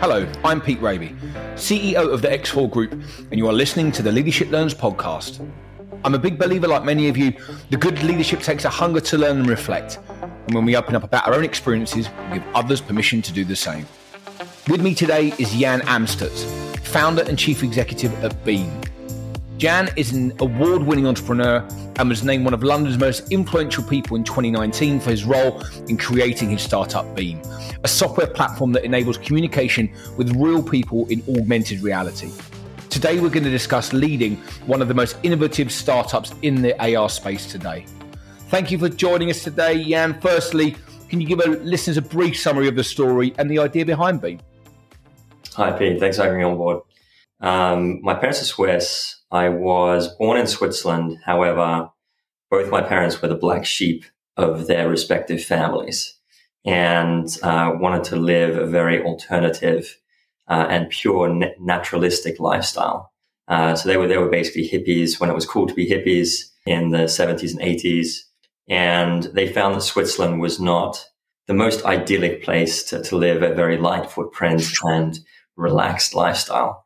Hello, I'm Pete Rabey, CEO of the X4 Group, and you are listening to the Leadership Learns podcast. I'm a big believer, like many of you, the good leadership takes a hunger to learn and reflect. And when we open up about our own experiences, we give others permission to do the same. With me today is Jan Amstutz, founder and chief executive at Beem. Jan is an award winning entrepreneur and was named one of London's most influential people in 2019 for his role in creating his startup Beem, a software platform that enables communication with real people in augmented reality. Today, we're going to discuss leading one of the most innovative startups in the AR space today. Thank you for joining us today, Jan. Firstly, can you give our listeners a brief summary of the story and the idea behind Beem? Hi, Pete. Thanks for having me on board. Um, my parents are Swiss. I was born in Switzerland. However, both my parents were the black sheep of their respective families and uh, wanted to live a very alternative uh, and pure naturalistic lifestyle. Uh, so they were they were basically hippies when it was cool to be hippies in the 70s and 80s, and they found that Switzerland was not the most idyllic place to, to live a very light footprint and relaxed lifestyle.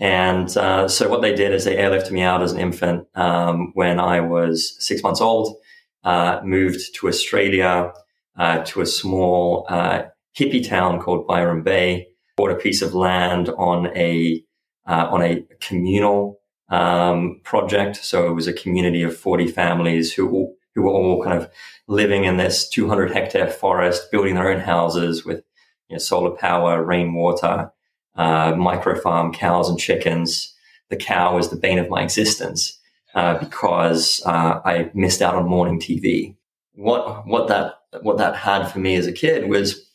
And uh, so what they did is they airlifted me out as an infant um, when I was six months old, uh, moved to Australia uh, to a small uh, hippie town called Byron Bay, bought a piece of land on a uh, on a communal um, project. So it was a community of 40 families who who were all kind of living in this 200 hectare forest, building their own houses with you know, solar power, rainwater, uh, micro farm cows and chickens. The cow was the bane of my existence uh, because uh, I missed out on morning TV. What what that what that had for me as a kid was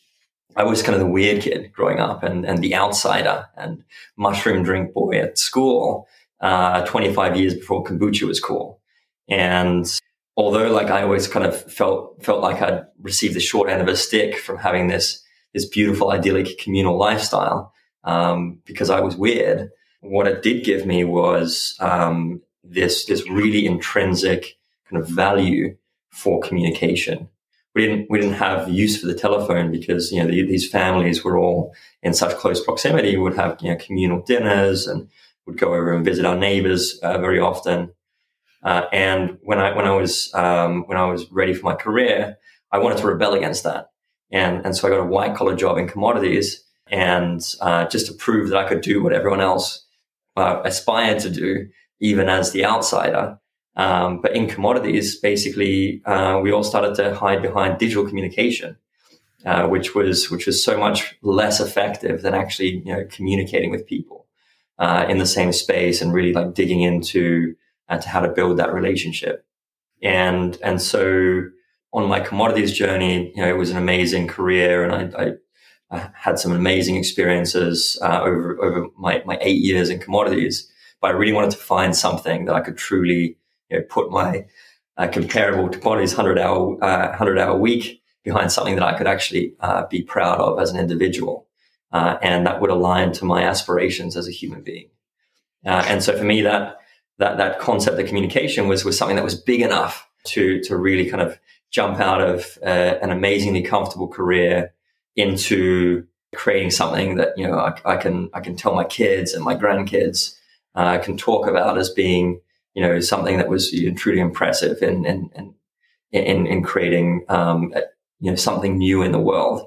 I was kind of the weird kid growing up and, and the outsider and mushroom drink boy at school. Uh, 25 years before kombucha was cool, and although like I always kind of felt felt like I'd received the short end of a stick from having this this beautiful idyllic communal lifestyle, um, because I was weird. What it did give me was um, this this really intrinsic kind of value for communication. We didn't we didn't have use for the telephone because you know the, these families were all in such close proximity. We would have you know communal dinners and would go over and visit our neighbors uh, very often. Uh, and when I when I was um, when I was ready for my career, I wanted to rebel against that, and and so I got a white collar job in commodities and uh, just to prove that I could do what everyone else uh, aspired to do, even as the outsider. Um, but in commodities, basically, uh, we all started to hide behind digital communication, uh, which was which was so much less effective than actually you know communicating with people uh, in the same space and really like digging into uh, to how to build that relationship. And and so on my commodities journey, you know, it was an amazing career, and I, I I had some amazing experiences uh, over over my, my eight years in commodities. But I really wanted to find something that I could truly you know, put my uh, comparable to commodities hundred hour uh, hundred hour week behind something that I could actually uh, be proud of as an individual, uh, and that would align to my aspirations as a human being. Uh, and so for me, that that that concept of communication was was something that was big enough to to really kind of jump out of an amazingly comfortable career into creating something that you know I, I can I can tell my kids and my grandkids uh, can talk about as being you know something that was truly impressive in in in, in, in creating um, you know something new in the world.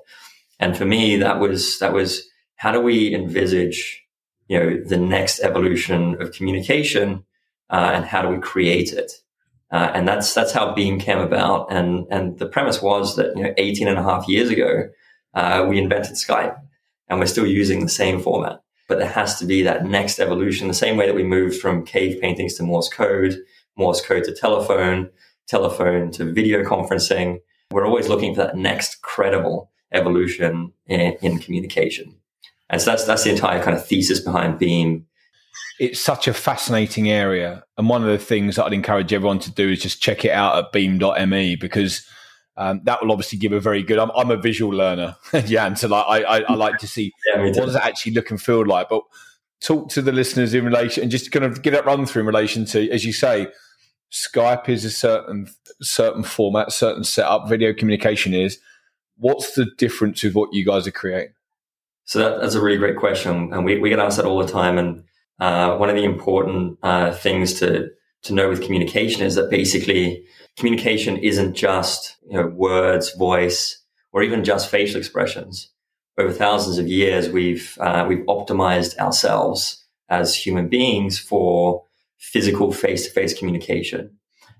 And for me, that was that was how do we envisage you know the next evolution of communication uh, and how do we create it? Uh, and that's that's how Beem came about. And and the premise was that you know 18 and a half years ago, uh, we invented Skype and we're still using the same format. But there has to be that next evolution, the same way that we moved from cave paintings to Morse code, Morse code to telephone, telephone to video conferencing. We're always looking for that next credible evolution in, in communication. And so that's, that's the entire kind of thesis behind Beem. It's such a fascinating area. And one of the things that I'd encourage everyone to do is just check it out at beem.me because – um, that will obviously give a very good. I'm, I'm a visual learner, yeah, and so like I, I, I like to see yeah, what does it actually look and feel like. But talk to the listeners in relation and just kind of get that run through in relation to, as you say, Skype is a certain certain format, certain setup. Video communication is. What's the difference with what you guys are creating? So that, that's a really great question, and we, we get asked that all the time. And uh, one of the important uh, things to to know with communication is that basically communication isn't just you know words, voice, or even just facial expressions. Over thousands of years, we've uh, we've optimized ourselves as human beings for physical face to face communication,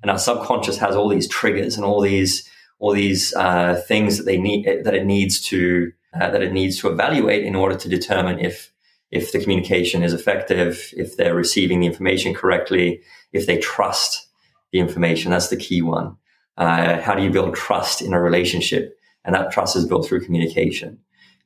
and our subconscious has all these triggers and all these all these uh, things that they need that it needs to uh, that it needs to evaluate in order to determine if if the communication is effective, if they're receiving the information correctly, if they trust the information. That's the key one. Uh, how do you build trust in a relationship? And that trust is built through communication.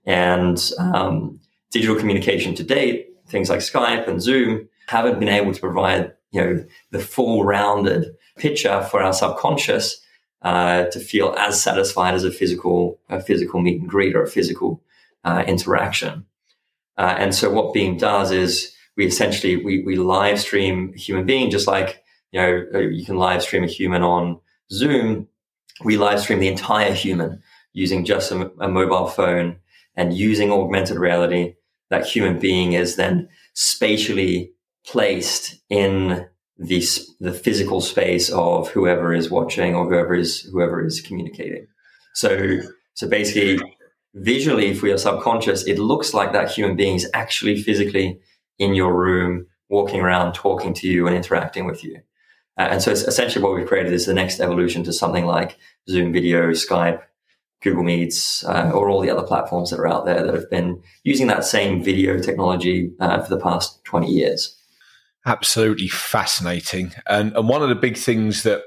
And um, digital communication to date, things like Skype and Zoom, haven't been able to provide you know the full rounded picture for our subconscious uh, to feel as satisfied as a physical a physical meet and greet or a physical uh, interaction. Uh, and so what Beem does is we essentially we, we live stream a human being just like you know uh, you can live stream a human on Zoom. We live stream the entire human using just a, a mobile phone and using augmented reality. That human being is then spatially placed in the the physical space of whoever is watching or whoever is whoever is communicating. So so basically visually if we are subconscious, it looks like that human being is actually physically in your room, walking around, talking to you and interacting with you. Uh, and so it's essentially what we've created is the next evolution to something like Zoom video, Skype, Google Meets, uh, or all the other platforms that are out there that have been using that same video technology uh, for the past 20 years. Absolutely fascinating. And, and one of the big things that,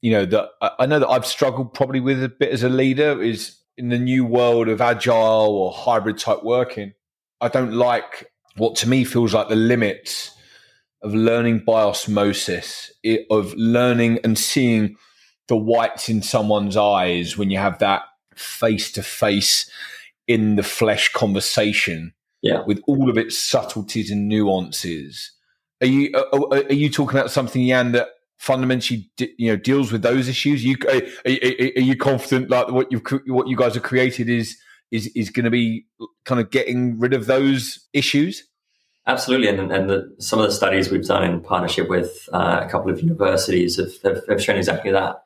you know, that I know that I've struggled probably with a bit as a leader is in the new world of agile or hybrid type working, I don't like what to me feels like the limits of learning by osmosis, of learning and seeing the whites in someone's eyes when you have that face to face in the flesh conversation yeah. with all of its subtleties and nuances. Are you are, are you talking about something, Jan, that fundamentally you know deals with those issues? You are, are, are you confident like what you what you guys have created is is is going to be kind of getting rid of those issues? Absolutely, and, and the, some of the studies we've done in partnership with uh, a couple of universities have, have, have shown exactly that.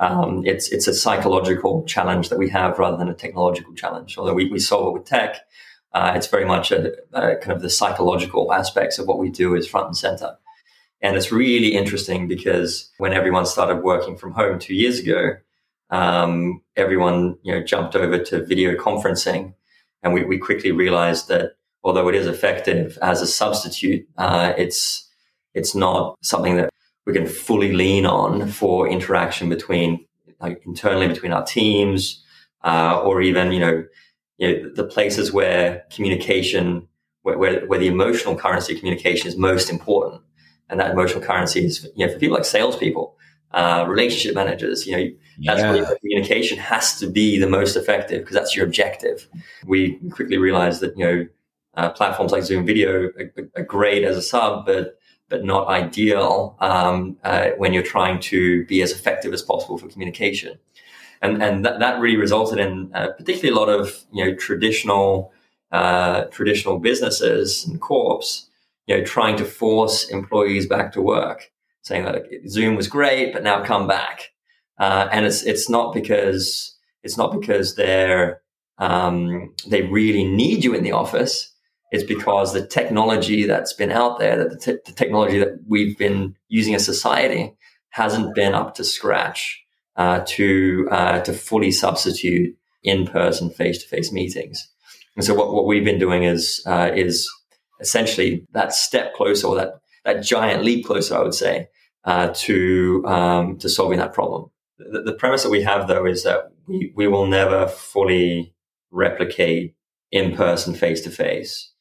Um, it's it's a psychological challenge that we have rather than a technological challenge. Although we, we solve it with tech, uh, it's very much a, a, kind of the psychological aspects of what we do is front and center. And it's really interesting because when everyone started working from home two years ago, um, everyone you know jumped over to video conferencing, and we, we quickly realized that although it is effective as a substitute, uh, it's it's not something that we can fully lean on for interaction between like internally between our teams, uh, or even you know, you know the places where communication, where, where, where the emotional currency of communication is most important, and that emotional currency is you know for people like salespeople uh, relationship managers. You know, that's yeah. where communication has to be the most effective because that's your objective. We quickly realized that you know uh, platforms like Zoom Video are, are, great as a sub, but but not ideal um, uh, when you're trying to be as effective as possible for communication. And and that, that really resulted in uh, particularly a lot of you know traditional uh, traditional businesses and corps you know trying to force employees back to work saying that Zoom was great, but now come back. Uh, and it's it's not because it's not because they're um, they really need you in the office. It's because the technology that's been out there, that the, te- the technology that we've been using as society, hasn't been up to scratch uh, to uh, to fully substitute in person, face to face meetings. And so what, what we've been doing is uh, is essentially that step closer, or that that giant leap closer, I would say, uh, to um, to solving that problem. The, the, premise that we have, though, is that we, we will never fully replicate in person, face to face.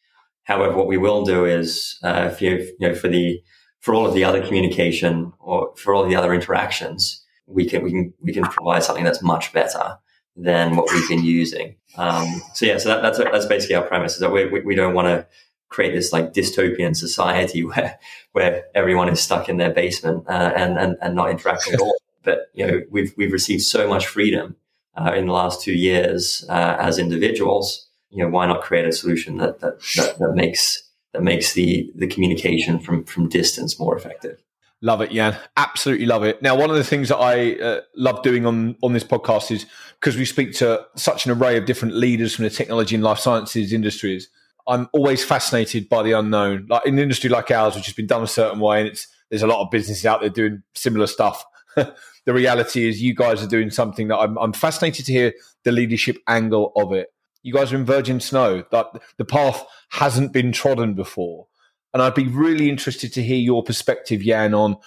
However, what we will do is, uh, if you, you know, for the for all of the other communication or for all the other interactions, we can we can we can provide something that's much better than what we've been using. Um, so yeah, so that, that's that's basically our premise is that we we, we don't want to create this like dystopian society where where everyone is stuck in their basement uh, and, and and not interacting at all. But you know, we've we've received so much freedom uh, in the last two years uh, as individuals you know, why not create a solution that that that, that makes that makes the the communication from from distance more effective. Love it, Jan. Absolutely love it. Now, one of the things that I uh, love doing on on this podcast is because we speak to such an array of different leaders from the technology and life sciences industries. I'm always fascinated by the unknown. Like in an industry like ours, which has been done a certain way, and it's there's a lot of businesses out there doing similar stuff. the reality is, you guys are doing something that I'm, I'm fascinated to hear the leadership angle of it. You guys are in virgin snow. That the path hasn't been trodden before and I'd be really interested to hear your perspective, Jan, on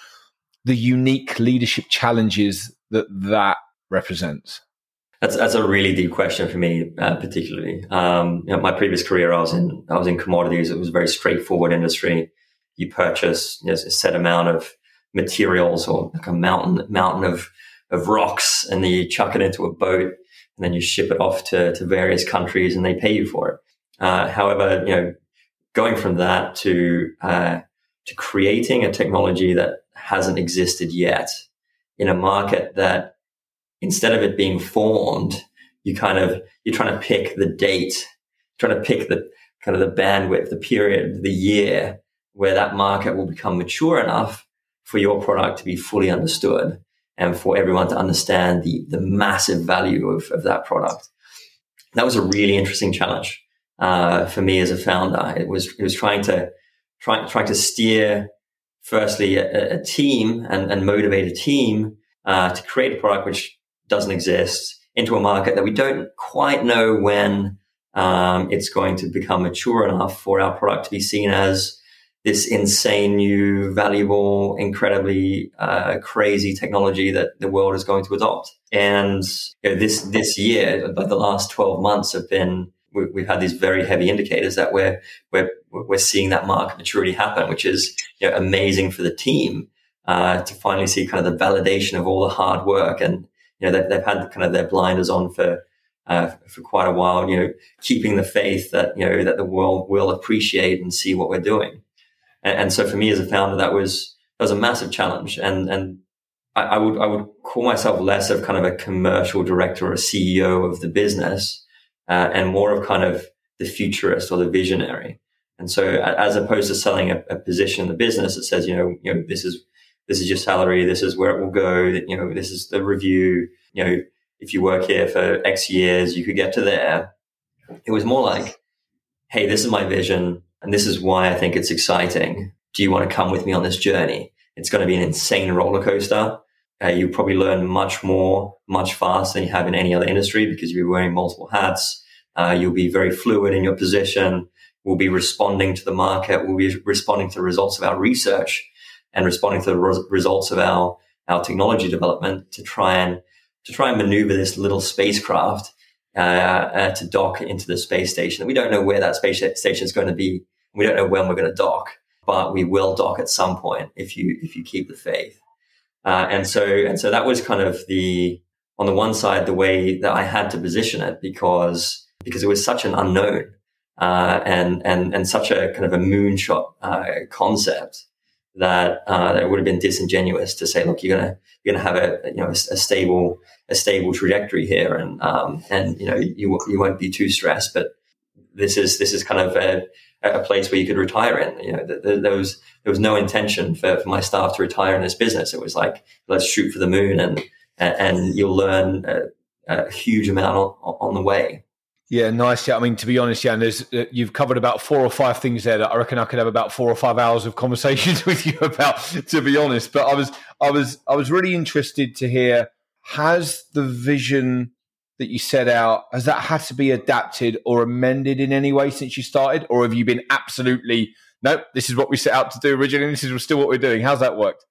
the unique leadership challenges that that represents. That's that's a really deep question for me, uh, particularly. Um, you know, my previous career, I was in I was in commodities. It was a very straightforward industry. You purchase you know, a set amount of materials or like a mountain mountain of of rocks, and then you chuck it into a boat, and then you ship it off to to various countries, and they pay you for it. Uh, however, you know, going from that to uh, to creating a technology that hasn't existed yet in a market that instead of it being formed, you kind of you're trying to pick the date, trying to pick the kind of the bandwidth, the period, the year where that market will become mature enough for your product to be fully understood and for everyone to understand the the massive value of, of that product. That was a really interesting challenge uh, for me as a founder. It was it was trying to trying trying to steer firstly a, a team and, and, motivate a team uh, to create a product which doesn't exist into a market that we don't quite know when um, it's going to become mature enough for our product to be seen as this insane new, valuable, incredibly uh, crazy technology that the world is going to adopt. And you know, this this year, but the last twelve months have been we, have had these very heavy indicators that we're, we're, we're seeing that market maturity happen, which is you know, amazing for the team uh, to finally see kind of the validation of all the hard work. And, you know, they've, they've had kind of their blinders on for, uh, for quite a while, you know, keeping the faith that, you know, that the world will appreciate and see what we're doing. And, and so for me as a founder, that was, that was a massive challenge. And, and I, I would, I would call myself less of kind of a commercial director or a CEO of the business uh, and more of kind of the futurist or the visionary. And so, as opposed to selling a, a, position in the business that says, you know, you know, this is this is your salary, this is where it will go, you know, this is the review. You know, if you work here for X years, you could get to there. It was more like, hey, this is my vision, and this is why I think it's exciting. Do you want to come with me on this journey? It's going to be an insane roller coaster. Uh, you probably learn much more, much faster than you have in any other industry because you'll be wearing multiple hats. Uh, you'll be very fluid in your position. We'll be responding to the market. We'll be responding to the results of our research and responding to the results of our, our technology development to try and, to try and maneuver this little spacecraft, uh, uh, to dock into the space station. We don't know where that space station is going to be. We don't know when we're going to dock, but we will dock at some point if you, if you keep the faith. Uh, and so, and so that was kind of the, on the one side, the way that I had to position it because, because it was such an unknown, uh, and, and, and such a kind of a moonshot, uh, concept that, uh, that would have been disingenuous to say, look, you're to, you're to have a, you know, a, a, stable, a stable trajectory here. And, um, and, you know, you, you won't be too stressed, but this is, this is kind of a, a place where you could retire in. You know, there was there was no intention for, for my staff to retire in this business. It was like let's shoot for the moon, and and you'll learn a, a huge amount on, on, the way. Yeah, nice. Yeah, I mean, to be honest, Jan, there's, uh, you've covered about four or five things there that I reckon I could have about four or five hours of conversations with you about. To be honest, but I was, I was, I was really interested to hear has the vision that you set out has that had to be adapted or amended in any way since you started or have you been absolutely nope this is what we set out to do originally this is still what we're doing how's that worked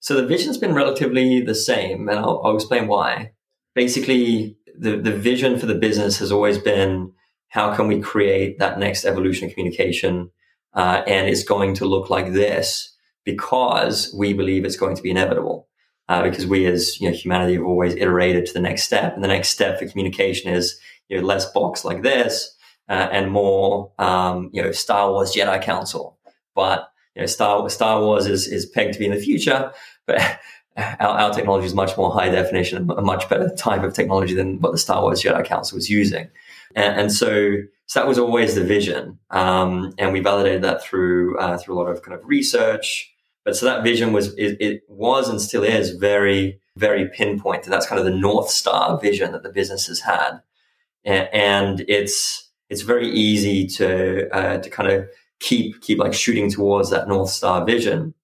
so the vision's been relatively the same and i'll, I'll explain why basically the, the vision for the business has always been how can we create that next evolution of communication uh, and it's going to look like this because we believe it's going to be inevitable uh, because we as you know, humanity have always iterated to the next step. And the next step for communication is you know, less box like this uh, and more um, you know Star Wars Jedi Council. But you know, Star Star Wars is is pegged to be in the future, but our, our technology is much more high definition, a much better type of technology than what the Star Wars Jedi Council was using. And, and so, so that was always the vision. Um, and we validated that through, uh, through a lot of kind of research. But so that vision was, it, it was and still is very, very pinpoint. And that's kind of the North Star vision that the business has had. And, and it's, it's very easy to, uh, to kind of keep, keep like shooting towards that North Star vision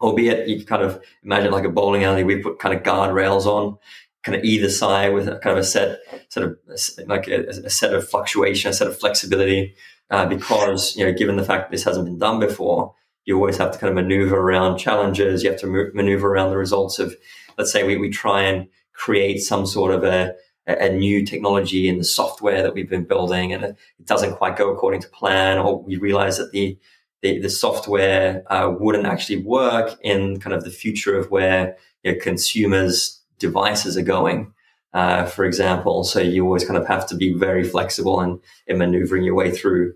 albeit you kind of imagine like a bowling alley. We put kind of guardrails on kind of either side with a, kind of a set, sort of like a, a set of fluctuation, a set of flexibility, uh, because, you know, given the fact this hasn't been done before, you always have to kind of maneuver around challenges. You have to maneuver around the results of, let's say we, we try and create some sort of a, a new technology in the software that we've been building and it doesn't quite go according to plan, or we realize that the, the, the software uh, wouldn't actually work in kind of the future of where you know, consumers devices are going, uh, for example. So you always kind of have to be very flexible and in maneuvering your way through.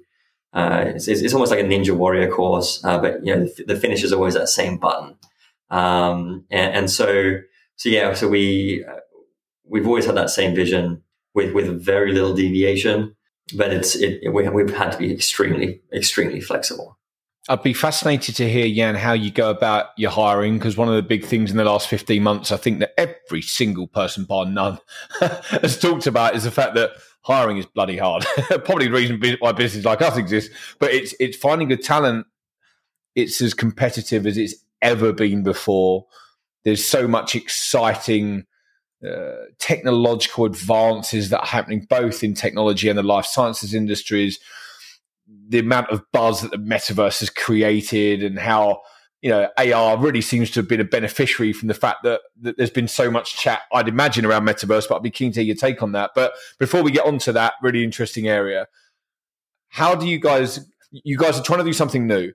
Uh, it's, it's, almost like a ninja warrior course, uh, but you know the, the, finish is always that same button. Um, and, and, so, so yeah, so we uh, we've always had that same vision with with very little deviation, but it's it, we, we've had to be extremely extremely flexible. I'd be fascinated to hear, Jan, how you go about your hiring because one of the big things in the last 15 months, I think that every single person, bar none, has talked about is the fact that hiring is bloody hard. Probably the reason why businesses like us exist, but it's it's finding good talent. It's as competitive as it's ever been before. There's so much exciting uh, technological advances that are happening both in technology and the life sciences industries the amount of buzz that the metaverse has created and how you know AR really seems to have been a beneficiary from the fact that, that there's been so much chat I'd imagine around metaverse but I'd be keen to hear your take on that but before we get on to that really interesting area how do you guys you guys are trying to do something new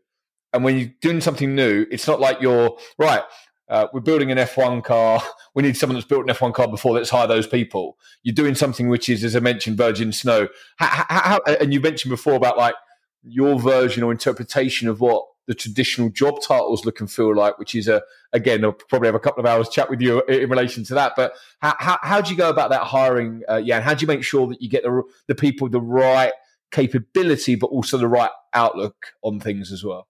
and when you're doing something new it's not like you're right uh, we're building an F1 car. We need someone that's built an F1 car before. Let's hire those people. You're doing something which is, as I mentioned, Virgin Snow. How, how, and you mentioned before about like your version or interpretation of what the traditional job titles look and feel like, which is a again, I'll probably have a couple of hours chat with you in relation to that. But how how, how do you go about that hiring? Uh, yeah, and how do you make sure that you get the the people the right capability, but also the right outlook on things as well?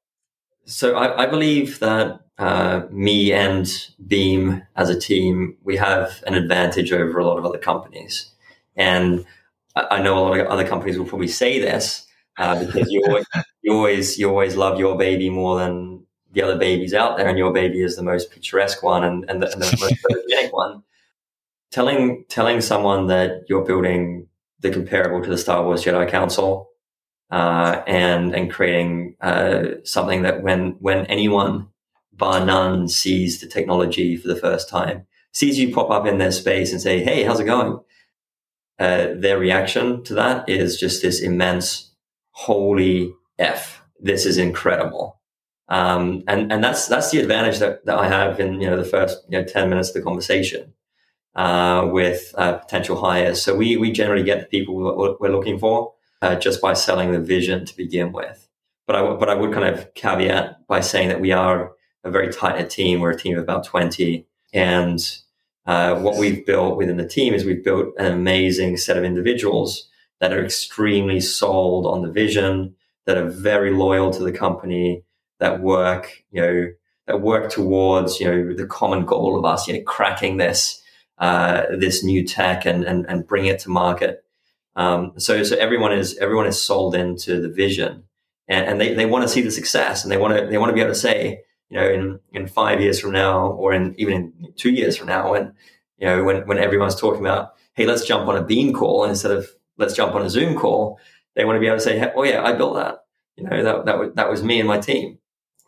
So I, I believe that uh, me and Beem as a team, we have an advantage over a lot of other companies, and I know a lot of other companies will probably say this, uh, because you always, you always you always love your baby more than the other babies out there, and your baby is the most picturesque one and, and the, and the most photogenic one. Telling telling someone that you're building the comparable to the Star Wars Jedi Council, uh, and and creating uh, something that when when anyone bar none sees the technology for the first time, sees you pop up in their space and say, "Hey, how's it going?" Uh, their reaction to that is just this immense holy F, this is incredible. Um, and, and that's, that's the advantage that, that I have in, you know, the first, you know, 10 minutes of the conversation, uh, with, uh, potential hires. So we, we generally get the people we're looking for, uh, just by selling the vision to begin with. But I, but I would kind of caveat by saying that we are a very tight knit team. We're a team of about 20 and, uh, what we've built within the team is we've built an amazing set of individuals that are extremely sold on the vision, that are very loyal to the company, that work, you know, that work towards, you know, the common goal of us, you know, cracking this, uh, this new tech and, and, and bring it to market. Um, so, so everyone is, everyone is sold into the vision and, and they, they want to see the success and they want to, they want to be able to say, you know, in, in five years from now, or in even in two years from now, when, you know, when, when everyone's talking about, Hey, let's jump on a Beem call instead of let's jump on a Zoom call. They want to be able to say, oh yeah, I built that. You know, that, that, was, that was me and my team.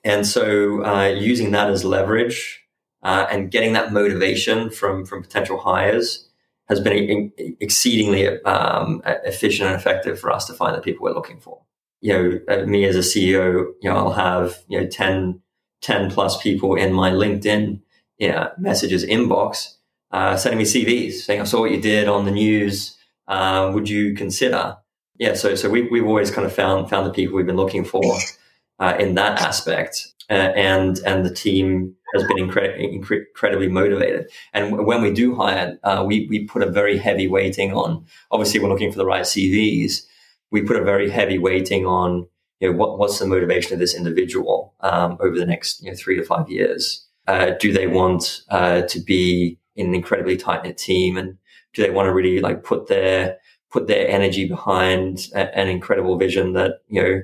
And so uh, using that as leverage uh, and getting that motivation from, from potential hires has been exceedingly um, efficient and effective for us to find the people we're looking for. You know, uh, me as a CEO, you know, I'll have, you know, 10, 10 plus people in my LinkedIn you know, messages inbox uh, sending me CVs saying, I saw what you did on the news uh, would you consider? Yeah, so so we, we've always kind of found found the people we've been looking for. uh, in that aspect, uh, and and the team has been incre- incredibly motivated. And when we do hire, uh, we we put a very heavy weighting on. Obviously, we're looking for the right CVs. We put a very heavy weighting on you know what, what's the motivation of this individual um, over the next you know, three to five years. Uh, do they want uh, to be in an incredibly tight knit team, and do they want to really like put their put their energy behind a, an incredible vision that you know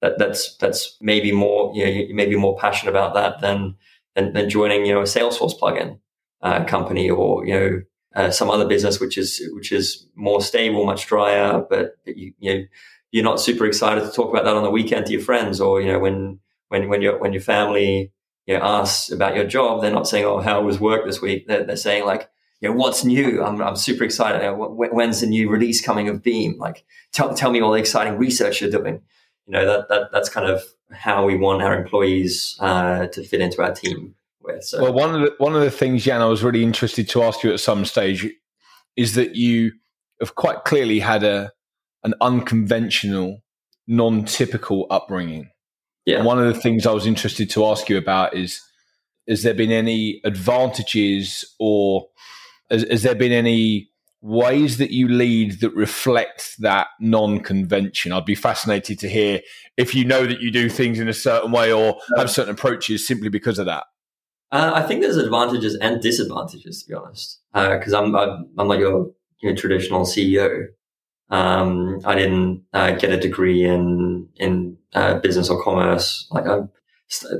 that that's that's maybe more you know you may be more passionate about that than than, than joining you know a Salesforce plugin uh, company or you know uh, some other business which is which is more stable, much drier, but you you know you're not super excited to talk about that on the weekend to your friends or you know when when when your when your family you know asks about your job, they're not saying oh how was work this week. They're, they're saying like you know, what's new? I'm, I'm super excited. When's the new release coming of Beem? Like, tell, tell me all the exciting research you're doing you know that, that that's kind of how we want our employees uh, to fit into our team. With, so. Well, one of the one of the things, Jan, I was really interested to ask you at some stage is that you have quite clearly had a an unconventional, non-typical upbringing. Yeah. And one of the things I was interested to ask you about is: has there been any advantages, or has, has there been any ways that you lead that reflect that non-convention? I'd be fascinated to hear if you know that you do things in a certain way or have certain approaches simply because of that. Uh, i think there's advantages and disadvantages to be honest. Because uh, I'm, I'm, I'm like your, traditional ceo um, i didn't uh, get a degree in in uh, business or commerce. Like I,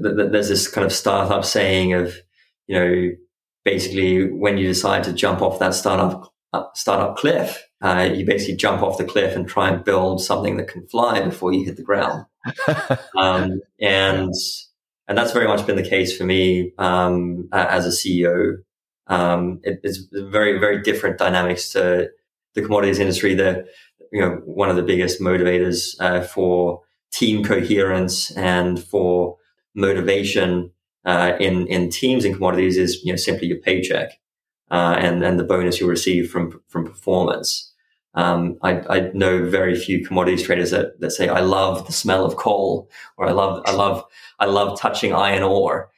there's this kind of startup saying of you know basically when you decide to jump off that startup startup cliff. Uh, you basically jump off the cliff and try and build something that can fly before you hit the ground. um, and and that's very much been the case for me um, as a CEO. Um, it, it's very very different dynamics to the commodities industry. The you know one of the biggest motivators uh, for team coherence and for motivation uh, in in teams and commodities is you know simply your paycheck uh, and and the bonus you'll receive from from performance. Um, I, I, know very few commodities traders that, that say I love the smell of coal or I love I love I love touching iron ore.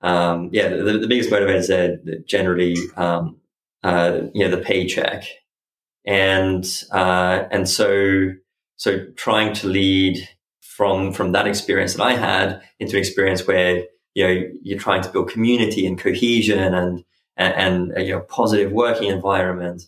Um, yeah, the, the, biggest motivators are generally um, uh, you know the paycheck, and uh, and so so trying to lead from from that experience that I had into an experience where you know you're trying to build community and cohesion and and, and you know positive working environment.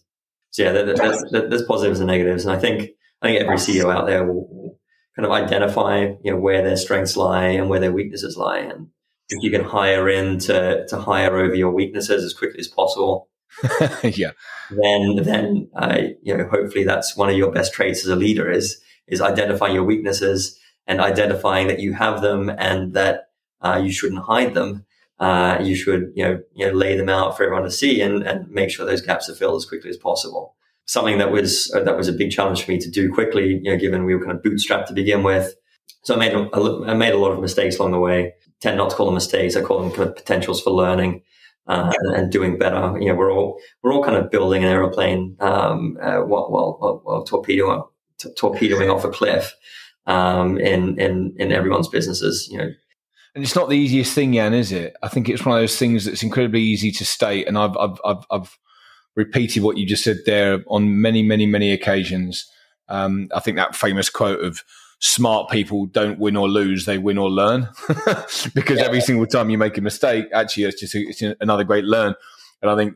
So yeah, there's, there's, positives and negatives, and I think I think every CEO out there will, will kind of identify you know where their strengths lie and where their weaknesses lie, and if you can hire in to to hire over your weaknesses as quickly as possible, yeah, then then uh, you know hopefully that's one of your best traits as a leader is is identifying your weaknesses and identifying that you have them and that uh, you shouldn't hide them uh, you should you know you know lay them out for everyone to see and, and make sure those gaps are filled as quickly as possible. Something that was uh, that was a big challenge for me to do quickly, you know, given we were kind of bootstrapped to begin with. So I made a, I made a lot of mistakes along the way. Tend not to call them mistakes; I call them kind of potentials for learning. Uh, and, and, doing better. You know, we're all we're all kind of building an aeroplane um, uh, while, while, while torpedoing t- torpedoing off a cliff um, in in in everyone's businesses. You know, and it's not the easiest thing, Jan, is it? I think it's one of those things that's incredibly easy to state, and I've I've I've, I've repeated what you just said there on many many many occasions. Um, I think that famous quote of smart people don't win or lose; they win or learn, because yeah. every single time you make a mistake, actually, it's just a, it's another great learn. And I think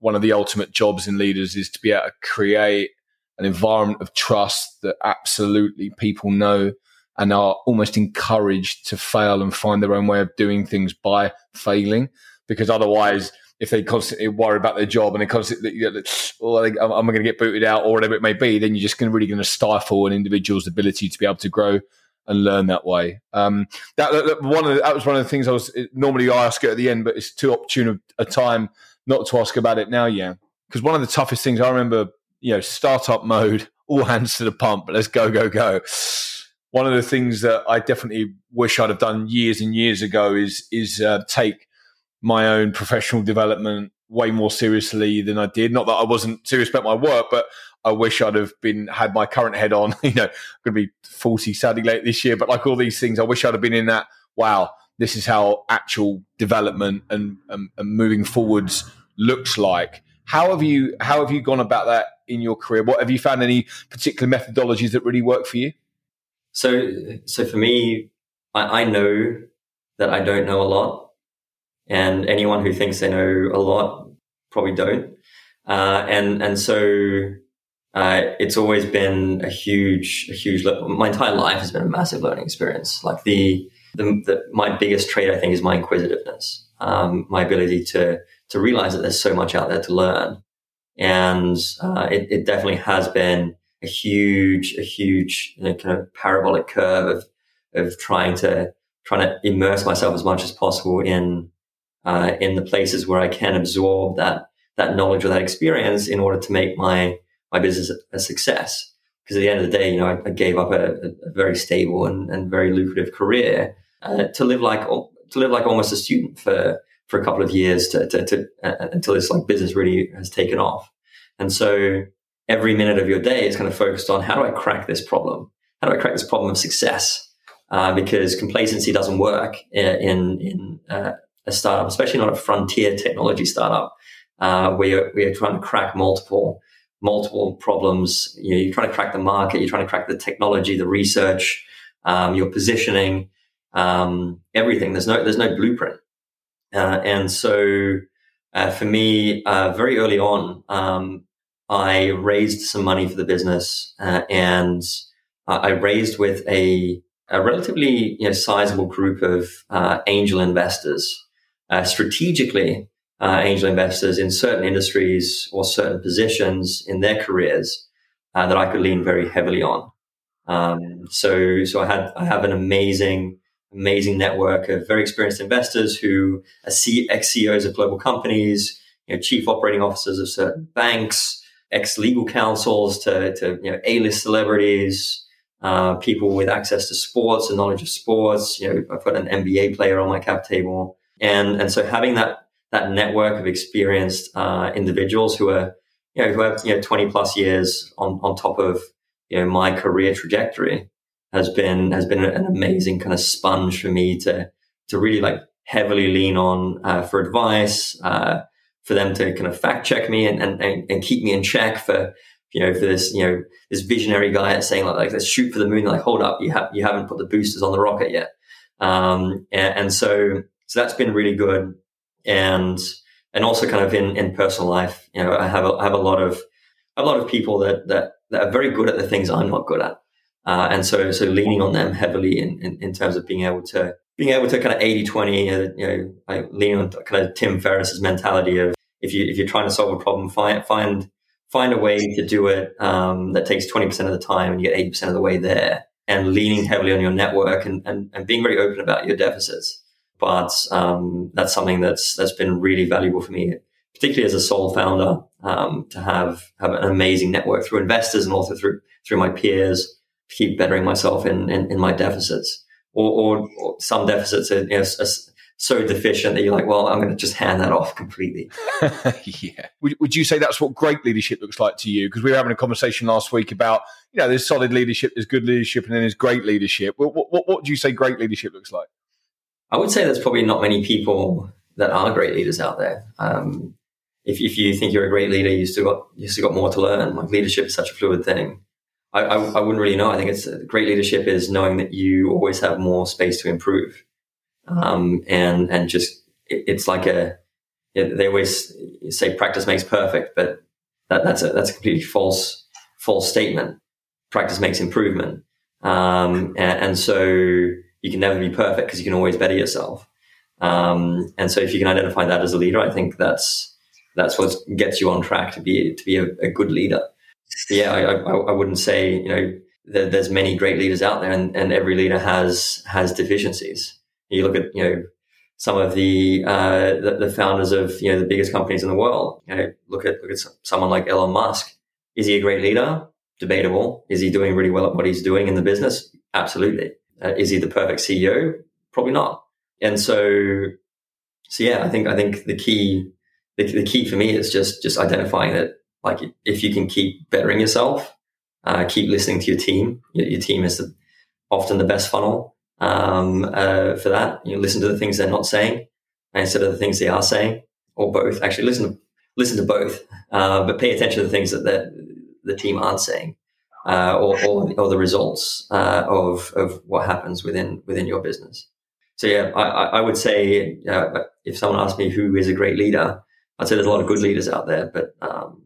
one of the ultimate jobs in leaders is to be able to create an environment of trust that absolutely people know and are almost encouraged to fail and find their own way of doing things by failing. Because otherwise, if they constantly worry about their job and they constantly, you know, well, am I going to get booted out or whatever it may be, then you're just going to really going to stifle an individual's ability to be able to grow and learn that way. Um, that, that, one of the, that was one of the things I was normally I ask it at the end, but it's too opportune a time not to ask about it now. Yeah, because one of the toughest things I remember, you know, startup mode, all hands to the pump, let's go, go, go one of the things that I definitely wish I'd have done years and years ago is is uh, take my own professional development way more seriously than I did. Not that I wasn't serious about my work, but I wish I'd have been had my current head on. You know, I'm going to be 40 sadly late this year, but like all these things, I wish I'd have been in that. Wow, this is how actual development and, and, and moving forwards looks like. How have you how have you gone about that in your career? What have you found any particular methodologies that really work for you? So so for me, I, I know that I don't know a lot, and anyone who thinks they know a lot probably don't. Uh, and and so uh, it's always been a huge, a huge. My entire life has been a massive learning experience. Like the, the, the my biggest trait, I think, is my inquisitiveness, um, my ability to to realize that there's so much out there to learn, and uh, it, it, definitely has been a huge, a huge you know, kind of parabolic curve of of trying to trying to immerse myself as much as possible in uh, in the places where I can absorb that that knowledge or that experience in order to make my my business a success. Because at the end of the day, you know, I, I gave up a, a, very stable and, and very lucrative career uh, to live like to live like almost a student for for a couple of years to, to, to uh, until this like business really has taken off. And so every minute of your day is kind of focused on how do I crack this problem? How do I crack this problem of success? Uh, because complacency doesn't work in in uh, a startup, especially not a frontier technology startup, uh, where where you're trying to crack multiple multiple problems. You know, you're trying to crack the market, you're trying to crack the technology, the research, um, your positioning, um, everything. There's no there's no blueprint, uh, and so uh, for me, uh, very early on, um, I raised some money for the business, uh, and I raised with a, a relatively you know, sizable group of uh, angel investors. Uh, strategically, uh, angel investors in certain industries or certain positions in their careers uh, that I could lean very heavily on. Um, so, so I had I have an amazing, amazing network of very experienced investors who are ex CEOs of global companies, you know, chief operating officers of certain banks, ex legal counsels to, to you know A list celebrities. Uh, people with access to sports and knowledge of sports. You know, I've got an NBA player on my cap table, and and so having that that network of experienced uh, individuals who are you know who have you know 20 plus years on on top of you know my career trajectory has been has been an amazing kind of sponge for me to to really like heavily lean on uh, for advice uh, for them to kind of fact check me and, and and keep me in check for you know for this you know this visionary guy that's saying like, like let's shoot for the moon. Like hold up. You have you haven't put the boosters on the rocket yet. Um, and, and so so that's been really good. And and also kind of in, in personal life, you know, I have a, I have a lot of a lot of people that, that that are very good at the things I'm not good at, uh, and so so leaning on them heavily in, in, in terms of being able to being able to kind of 80 20 uh, you know like lean on kind of Tim Ferriss's mentality of if you if you're trying to solve a problem find find find a way to do it um, that takes 20% of the time and you get 80% of the way there and leaning heavily on your network and, and, and being very open about your deficits but um, that's something that's that's been really valuable for me, particularly as a sole founder, um, to have have an amazing network through investors and also through through my peers to keep bettering myself in in, in my deficits. Or, or, or, some deficits are, you know, so deficient that you're like, well, I'm going to just hand that off completely. yeah. Would, would you say that's what great leadership looks like to you? Because we were having a conversation last week about, you know, there's solid leadership, there's good leadership, and then there's great leadership. What, what, what do you say great leadership looks like? I would say there's probably not many people that are great leaders out there. Um, if, if you think you're a great leader, you still got you still got more to learn. Like leadership is such a fluid thing. I, I, I wouldn't really know. I think it's uh, great leadership is knowing that you always have more space to improve, um, and and just it, it's like a they always say practice makes perfect, but that, that's a that's a completely false false statement. Practice makes improvement, um, and, and so you can never be perfect because you can always better yourself. Um, and so if you can identify that as a leader, I think that's that's what gets you on track to be to be a, a good leader. yeah, I, I, I, wouldn't say you know there's many great leaders out there, and, and every leader has has deficiencies. You look at you know some of the, uh, the, the founders of you know the biggest companies in the world. You know, look at look at someone like Elon Musk. Is he a great leader? Debatable. Is he doing really well at what he's doing in the business? Absolutely. Uh, is he the perfect CEO? Probably not. And so, so yeah, I think I think the key the, the key for me is just just identifying that like if you can keep bettering yourself, uh, keep listening to your team. Your, your team is the, often the best funnel um, uh, for that. You listen to the things they're not saying instead of the things they are saying, or both. Actually, listen to listen to both, uh, but pay attention to the things that the team aren't saying, uh, or, or, or, the results uh, of of what happens within within your business. So yeah, I, I would say uh, if someone asked me who is a great leader, I'd say there's a lot of good leaders out there, but um,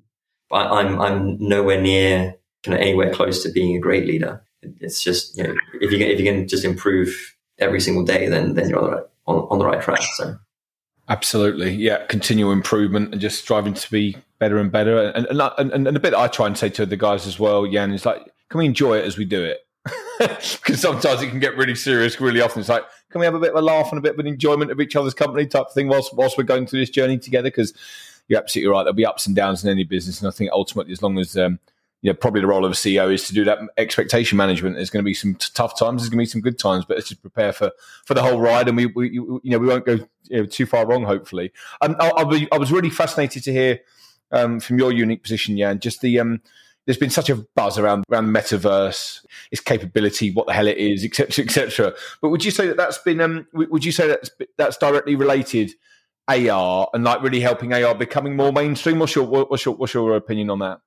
I'm I'm nowhere near kind of anywhere close to being a great leader. It's just you know if you can, if you can just improve every single day, then then you're on the right on, on the right track. So. Absolutely, yeah. Continual improvement and just striving to be better and better. And and, and, and a bit I try and say to the guys as well, Jan, is like, can we enjoy it as we do it? Because sometimes it can get really serious really often. It's like, can we have a bit of a laugh and a bit of an enjoyment of each other's company type of thing whilst whilst we're going through this journey together? Because you're absolutely right. There'll be ups and downs in any business, and I think ultimately, as long as um, you know, probably the role of a CEO is to do that expectation management. There's going to be some t- tough times. There's going to be some good times, but let's just prepare for, for the whole ride, and we, we you know we won't go you know, too far wrong. Hopefully, um, I, I, I, was really fascinated to hear um, from your unique position, Jan. Just the um, there's been such a buzz around around metaverse, its capability, what the hell it is, etc., etc. But would you say that that's been um, would you say that's that's directly related? AR and like really helping AR becoming more mainstream. What's your what's your what's your opinion on that?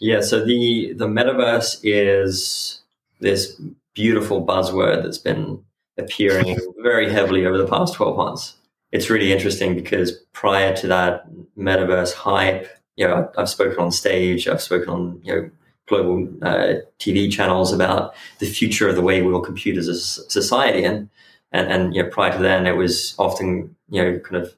Yeah, so the the metaverse is this beautiful buzzword that's been appearing very heavily over the past 12 months. It's really interesting because prior to that metaverse hype, you know, I've spoken on stage, I've spoken on, you know, global uh, TV channels about the future of the way we will compute as a society. And, and, and, you know, prior to then, it was often, you know, kind of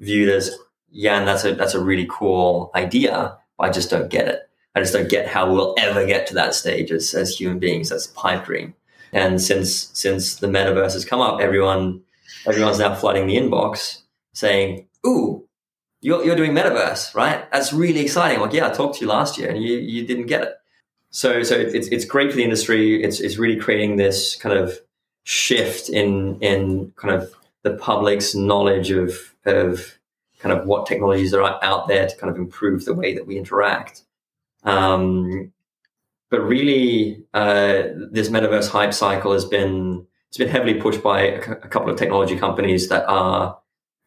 viewed as, yeah, and that's a, that's a really cool idea, but I just don't get it. I just don't get how we'll ever get to that stage as, as human beings. That's a pipe dream. And since since the metaverse has come up, everyone everyone's now flooding the inbox saying, "Ooh, you're, you're doing metaverse, right? That's really exciting." Like, yeah, I talked to you last year and you you didn't get it. So so it's it's great for the industry. It's it's really creating this kind of shift in in kind of the public's knowledge of of kind of what technologies are out there to kind of improve the way that we interact. Um, but really, uh, this metaverse hype cycle has been it's been heavily pushed by a, c- a couple of technology companies that are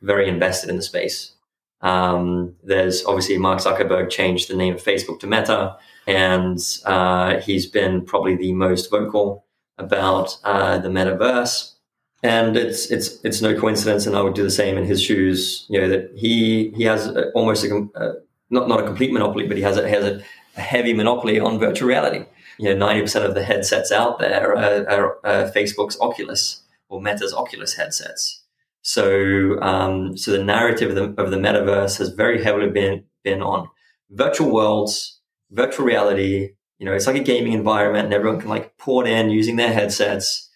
very invested in the space. Um, there's obviously Mark Zuckerberg changed the name of Facebook to Meta, and uh, he's been probably the most vocal about uh, the metaverse. And it's it's it's no coincidence, and I would do the same in his shoes. You know that he he has almost a, a not not a complete monopoly, but he has a, has a a heavy monopoly on virtual reality. You know, 90% of the headsets out there are, are, are Facebook's Oculus or Meta's Oculus headsets. So, um, so the narrative of the, of the metaverse has very heavily been, been on virtual worlds, virtual reality. You know, it's like a gaming environment and everyone can like port in using their headsets.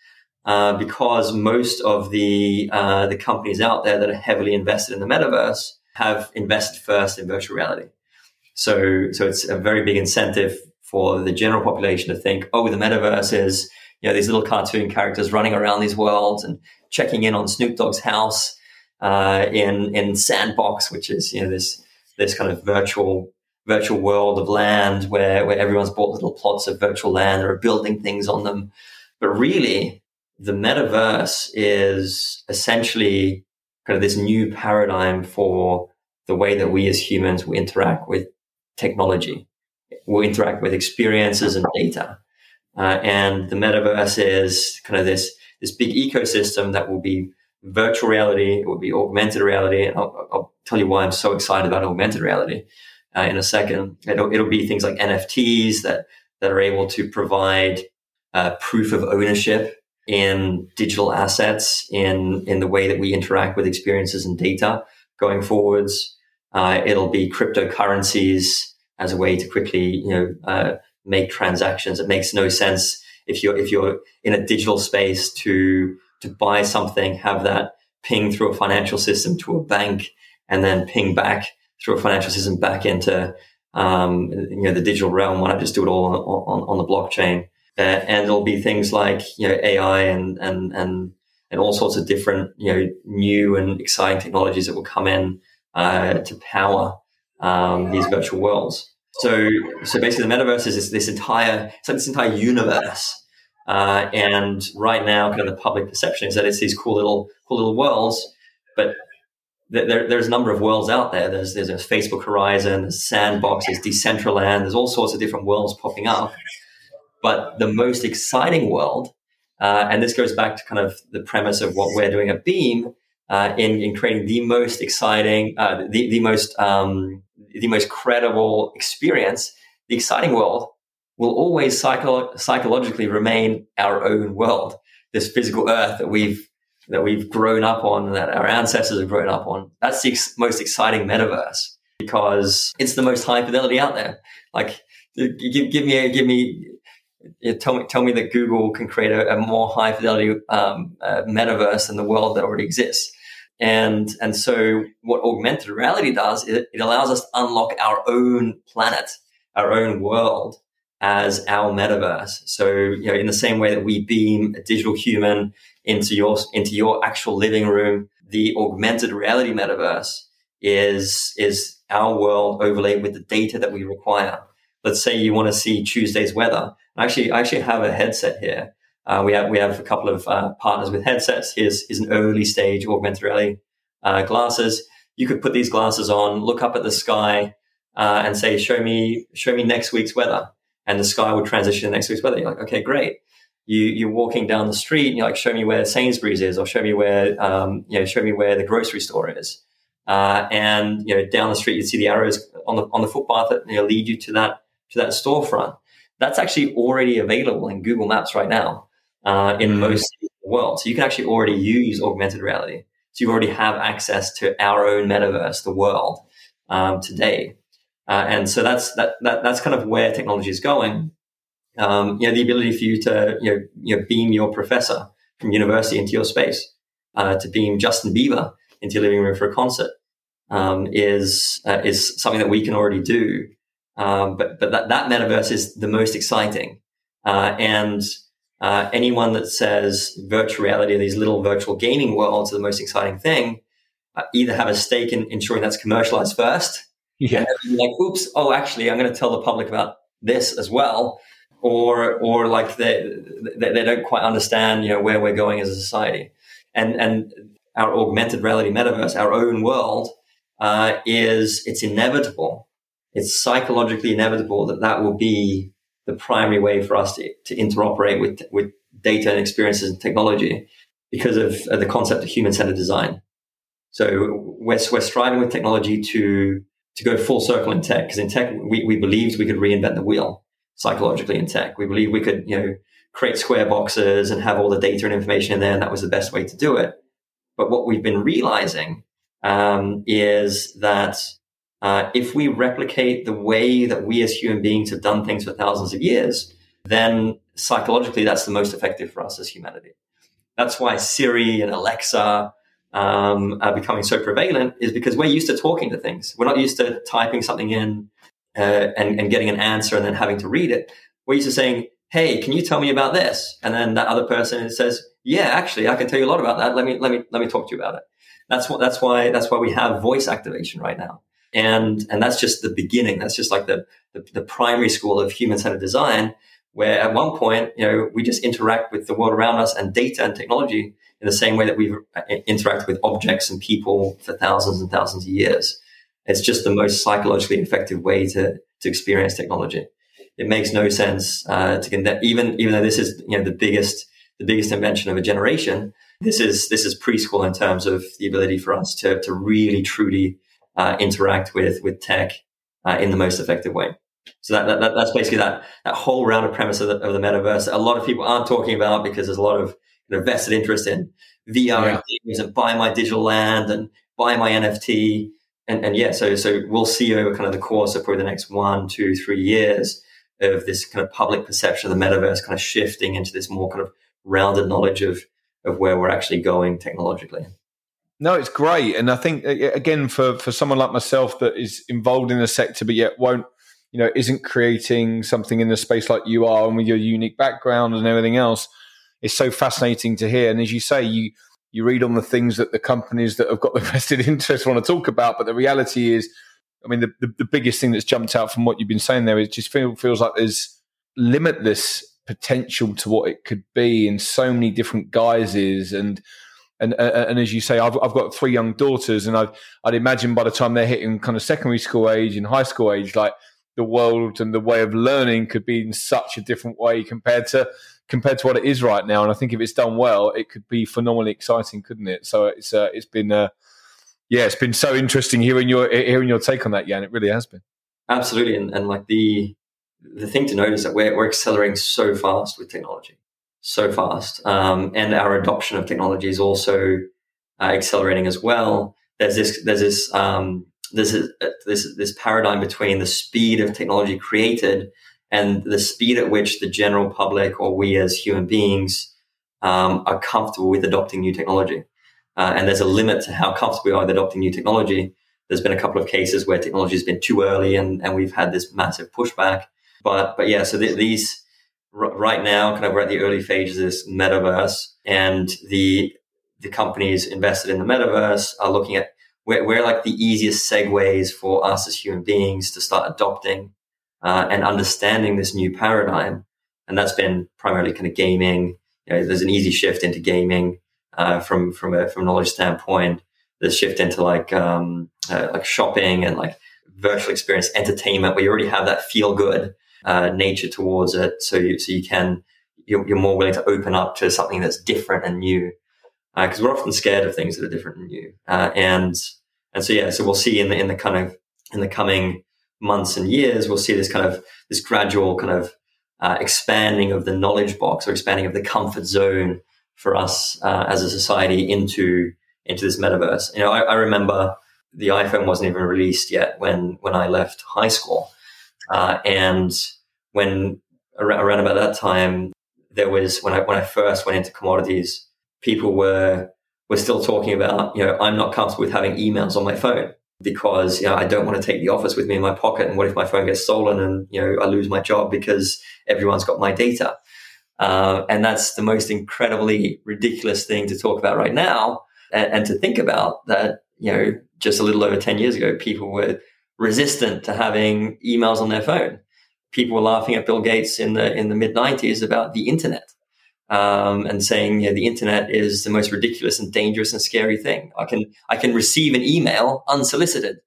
Uh, because most of the uh, the companies out there that are heavily invested in the metaverse have invested first in virtual reality. So, so it's a very big incentive for the general population to think, oh, the metaverse is, you know, these little cartoon characters running around these worlds and checking in on Snoop Dogg's house uh, in in Sandbox, which is you know this this kind of virtual virtual world of land where where everyone's bought little plots of virtual land and are building things on them. But really, the metaverse is essentially kind of this new paradigm for the way that we as humans will interact with technology. Will interact with experiences and data. Uh, and the metaverse is kind of this this big ecosystem that will be virtual reality, it will be augmented reality. And I'll, I'll tell you why I'm so excited about augmented reality uh, in a second. It'll, it'll, be things like NFTs that that are able to provide uh, proof of ownership in digital assets in in the way that we interact with experiences and data going forwards. Uh, it'll be cryptocurrencies as a way to quickly, you know, uh, make transactions. It makes no sense if you're if you're in a digital space to to buy something, have that ping through a financial system to a bank, and then ping back through a financial system back into um, you know the digital realm. Why not just do it all on on, on the blockchain? Uh, and it'll be things like you know AI and and and and all sorts of different you know new and exciting technologies that will come in uh, to power um, these virtual worlds. So, so basically, the metaverse is this, this entire, it's like this entire universe. Uh, and right now, kind of the public perception is that it's these cool little, cool little worlds. But there, there's a number of worlds out there. There's there's a Facebook Horizon, there's Sandbox, there's Decentraland. There's all sorts of different worlds popping up. But the most exciting world, uh, and this goes back to kind of the premise of what we're doing at Beem uh, in in creating the most exciting, uh, the the most um, the most credible experience. The exciting world will always psycho- psychologically remain our own world. This physical Earth that we've that we've grown up on, that our ancestors have grown up on. That's the ex- most exciting metaverse because it's the most high fidelity out there. Like, give, give me, a, give me, tell me, tell me that Google can create a, a more high fidelity um, uh, metaverse than the world that already exists. And and so, what augmented reality does is it allows us to unlock our own planet, our own world as our metaverse. So, you know, in the same way that we beam a digital human into your into your actual living room. The augmented reality metaverse is is our world overlaid with the data that we require. Let's say you want to see Tuesday's weather. Actually, I actually have a headset here. Uh, we have we have a couple of uh, partners with headsets. Here's, here's an early stage augmented reality uh, glasses. You could put these glasses on, look up at the sky, uh, and say, "Show me show me next week's weather," and the sky would transition to next week's weather. You're like, "Okay, great." you you're walking down the street and you're like, show me where Sainsbury's is, or show me where um, you know, show me where the grocery store is. Uh, and you know, down the street you'd see the arrows on the on the footpath that you know, lead you to that to that storefront. That's actually already available in Google Maps right now uh, in mm-hmm. most of the world. So you can actually already use augmented reality. So you already have access to our own metaverse, the world, um, today. Uh, and so that's that, that that's kind of where technology is going um, you know, the ability for you to, you know, you know, beam your professor from university into your space, uh, to beam Justin Bieber into your living room for a concert, um, is, uh, is something that we can already do. Um, but, but that, that metaverse is the most exciting. Uh, and, uh, anyone that says virtual reality, these little virtual gaming worlds are the most exciting thing, uh, either have a stake in ensuring that's commercialized first. Yeah. like, oops, oh, actually, I'm going to tell the public about this as well or or like they, they don't quite understand you know where we're going as a society and and our augmented reality metaverse our own world uh, is it's inevitable it's psychologically inevitable that that will be the primary way for us to, to interoperate with with data and experiences and technology because of, of the concept of human-centered design so we're, we're striving with technology to to go full circle in tech because in tech we, we believed we could reinvent the wheel psychologically in tech. We believe we could, you know, create square boxes and have all the data and information in there, and that was the best way to do it. But what we've been realizing um, is that uh, if we replicate the way that we as human beings have done things for thousands of years, then psychologically that's the most effective for us as humanity. That's why Siri and Alexa um, are becoming so prevalent, is because we're used to talking to things. We're not used to typing something in uh, and, and getting an answer and then having to read it. We're used to saying, Hey, can you tell me about this? And then that other person says, yeah, actually, I can tell you a lot about that. Let me, let me, let me talk to you about it. That's what, that's why, that's why we have voice activation right now. And, and that's just the beginning. That's just like the, the, the primary school of human centered design, where at one point, you know, we just interact with the world around us and data and technology in the same way that we've uh, interacted with objects and people for thousands and thousands of years. It's just the most psychologically effective way to, to experience technology. It makes no sense uh, to get even even though this is you know the biggest the biggest invention of a generation. This is this is preschool in terms of the ability for us to to really truly uh, interact with with tech uh, in the most effective way. So that, that, that's basically that that whole round of premise of the, of the metaverse. A lot of people aren't talking about because there's a lot of you know, vested interest in VR yeah. and buy my digital land and buy my NFT and, and yeah, so so we'll see over kind of the course of probably the next one, two, three years of this kind of public perception of the metaverse kind of shifting into this more kind of rounded knowledge of of where we're actually going technologically. No, it's great, and I think again for for someone like myself that is involved in the sector but yet won't, you know, isn't creating something in the space like you are, and with your unique background and everything else, it's so fascinating to hear. And as you say, you you read on the things that the companies that have got the vested interest want to talk about, but the reality is I mean, the, the, the, biggest thing that's jumped out from what you've been saying there is just feel, feels like there's limitless potential to what it could be in so many different guises and and and as you say, I've I've got three young daughters, and I've I'd imagine by the time they're hitting kind of secondary school age and high school age, like the world and the way of learning could be in such a different way compared to compared to what it is right now. And I think if it's done well, it could be phenomenally exciting, couldn't it? So it's uh, it's been uh, yeah, it's been so interesting hearing your hearing your take on that, Jan. It really has been. Absolutely, and, and like the the thing to note is that we're we're accelerating so fast with technology, so fast, um, and our adoption of technology is also uh, accelerating as well. There's this there's this um, this is this this paradigm between the speed of technology created and the speed at which the general public or we as human beings um, are comfortable with adopting new technology. Uh, and there's a limit to how comfortable we are with adopting new technology. There's been a couple of cases where technology has been too early, and, and we've had this massive pushback. But but yeah, so th- these right now, kind of we're at the early phases of this metaverse, and the the companies invested in the metaverse are looking at where, where like the easiest segues for us as human beings to start adopting uh, and understanding this new paradigm. And that's been primarily kind of gaming. You know, there's an easy shift into gaming uh, from from a from a knowledge standpoint. There's shift into like um, uh, like shopping and like virtual experience entertainment, where you already have that feel good uh, nature towards it. So you so you can you're, you're, more willing to open up to something that's different and new because uh, we're often scared of things that are different and new. Uh, and and so yeah, so we'll see in the in the kind of in the coming months and years, we'll see this kind of this gradual kind of uh, expanding of the knowledge box or expanding of the comfort zone for us uh, as a society into into this metaverse. You know, I, I, remember the iPhone wasn't even released yet when when I left high school, uh, and when around, about that time, there was when I when I first went into commodities, people were were still talking about, you know, I'm not comfortable with having emails on my phone because, you know, I don't want to take the office with me in my pocket. And what if my phone gets stolen and, you know, I lose my job because everyone's got my data? Uh, and that's the most incredibly ridiculous thing to talk about right now and, and to think about that, you know, just a little over 10 years ago, people were resistant to having emails on their phone. People were laughing at Bill Gates in the in the mid 90s about the internet um, and saying you know, the internet is the most ridiculous and dangerous and scary thing. I can I can receive an email unsolicited,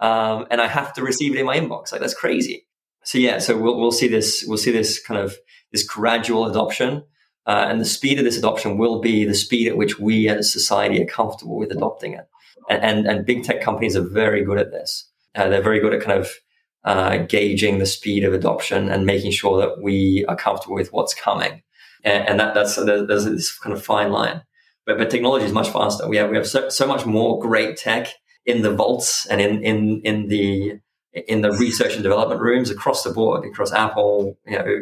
um, and I have to receive it in my inbox. Like that's crazy. So yeah, so we'll we'll see this we'll see this kind of this gradual adoption, uh, and the speed of this adoption will be the speed at which we as a society are comfortable with adopting it. And and, and big tech companies are very good at this. Uh, they're very good at kind of uh, gauging the speed of adoption and making sure that we are comfortable with what's coming and, and that, that's there's this kind of fine line. But but technology is much faster. We have we have so, so much more great tech in the vaults and in in in the in the research and development rooms across the board, across Apple, you know,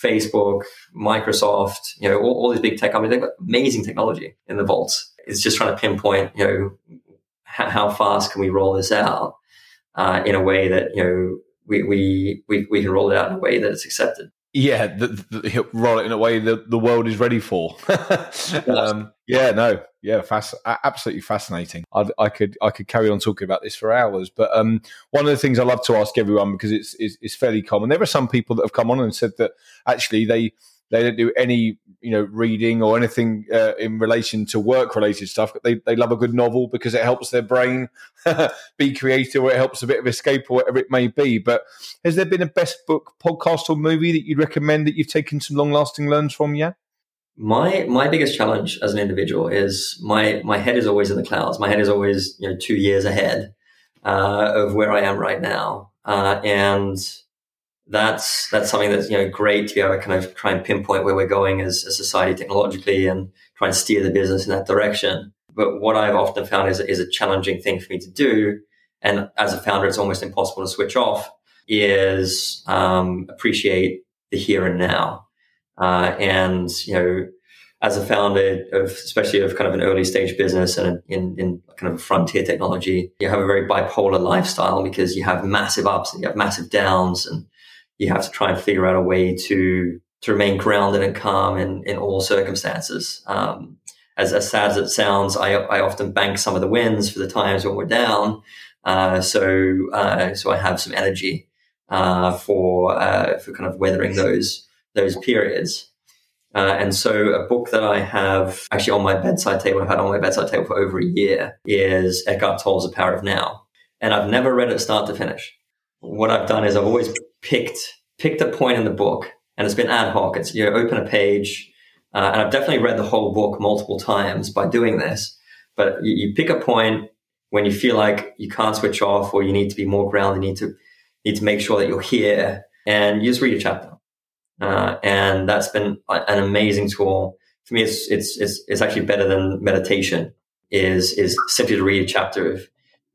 Facebook, Microsoft, you know, all, all these big tech companies. They've got amazing technology in the vaults. It's just trying to pinpoint, you know, how, how fast can we roll this out uh, in a way that you know we, we we we can roll it out in a way that it's accepted yeah, the, the, roll it in a way that the world is ready for. um, yeah, no, yeah, fast, absolutely fascinating. I'd, i could I could carry on talking about this for hours, but um, one of the things I love to ask everyone because it's, it's, it's fairly common. There are some people that have come on and said that actually they they don't do any, you know, reading or anything uh, in relation to work related stuff. But They they love a good novel because it helps their brain be creative, or it helps a bit of escape, or whatever it may be. But has there been a best book, podcast, or movie that you'd recommend that you've taken some long lasting learns from? Yeah. My my biggest challenge as an individual is my my head is always in the clouds. My head is always you know two years ahead uh, of where I am right now, uh, and that's that's something that's you know great to be able to kind of try and pinpoint where we're going as a society technologically and try and steer the business in that direction. But what I've often found is is a challenging thing for me to do, and as a founder, it's almost impossible to switch off. Is um, appreciate the here and now, uh, and you know, as a founder of especially of kind of an early stage business and in, in kind of frontier technology, you have a very bipolar lifestyle because you have massive ups and you have massive downs and you have to try and figure out a way to to remain grounded and calm in, in all circumstances. Um, as, as sad as it sounds, I, I often bank some of the wins for the times when we're down Uh, so uh, so I have some energy uh, for uh, for kind of weathering those those periods. Uh, and so, a book that I have actually on my bedside table, I've had on my bedside table for over a year, is Eckhart Tolle's The Power of Now. And I've never read it start to finish. What I've done is I've always picked picked a point in the book, and it's been ad hoc. It's you know, open a page, uh, and I've definitely read the whole book multiple times by doing this. But you, you, pick a point when you feel like you can't switch off, or you need to be more grounded, you need to need to make sure that you're here, and you just read a chapter. Uh, and that's been an amazing tool for me. It's, it's, it's, it's actually better than meditation is, is simply to read a chapter of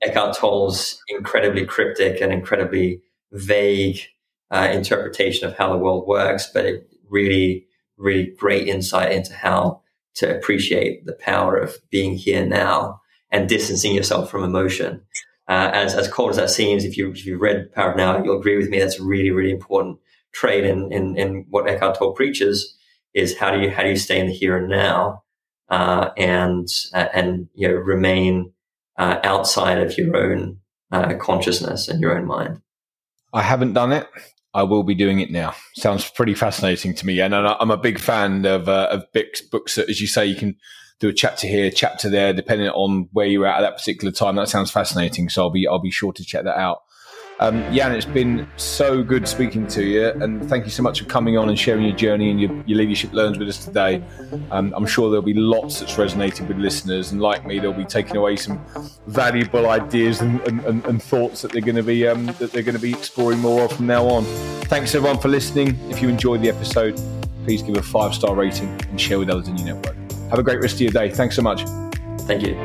Eckhart Tolle's incredibly cryptic and incredibly vague uh, interpretation of how the world works, but it really, really great insight into how to appreciate the power of being here now and distancing yourself from emotion. Uh, as, as cold as that seems, if you, if you've read Power of Now, you'll agree with me. That's really, really important trait in, in, in what Eckhart Tolle preaches is how do you how do you stay in the here and now uh, and uh, and you know remain uh, outside of your own uh, consciousness and your own mind. I haven't done it. I will be doing it now. Sounds pretty fascinating to me, and I'm a big fan of uh, of books. Books as you say, you can do a chapter here, chapter there, depending on where you're at at that particular time. That sounds fascinating. So I'll be I'll be sure to check that out. Um, Jan, it's been so good speaking to you, and thank you so much for coming on and sharing your journey and your, your leadership learns with us today. Um, I'm sure there'll be lots that's resonated with listeners, and like me, they'll be taking away some valuable ideas and, and, and, thoughts that they're going to be um, that they're going to be exploring more of from now on. Thanks everyone for listening. If you enjoyed the episode, please give a five star rating and share with others in your network. Have a great rest of your day. Thanks so much. Thank you.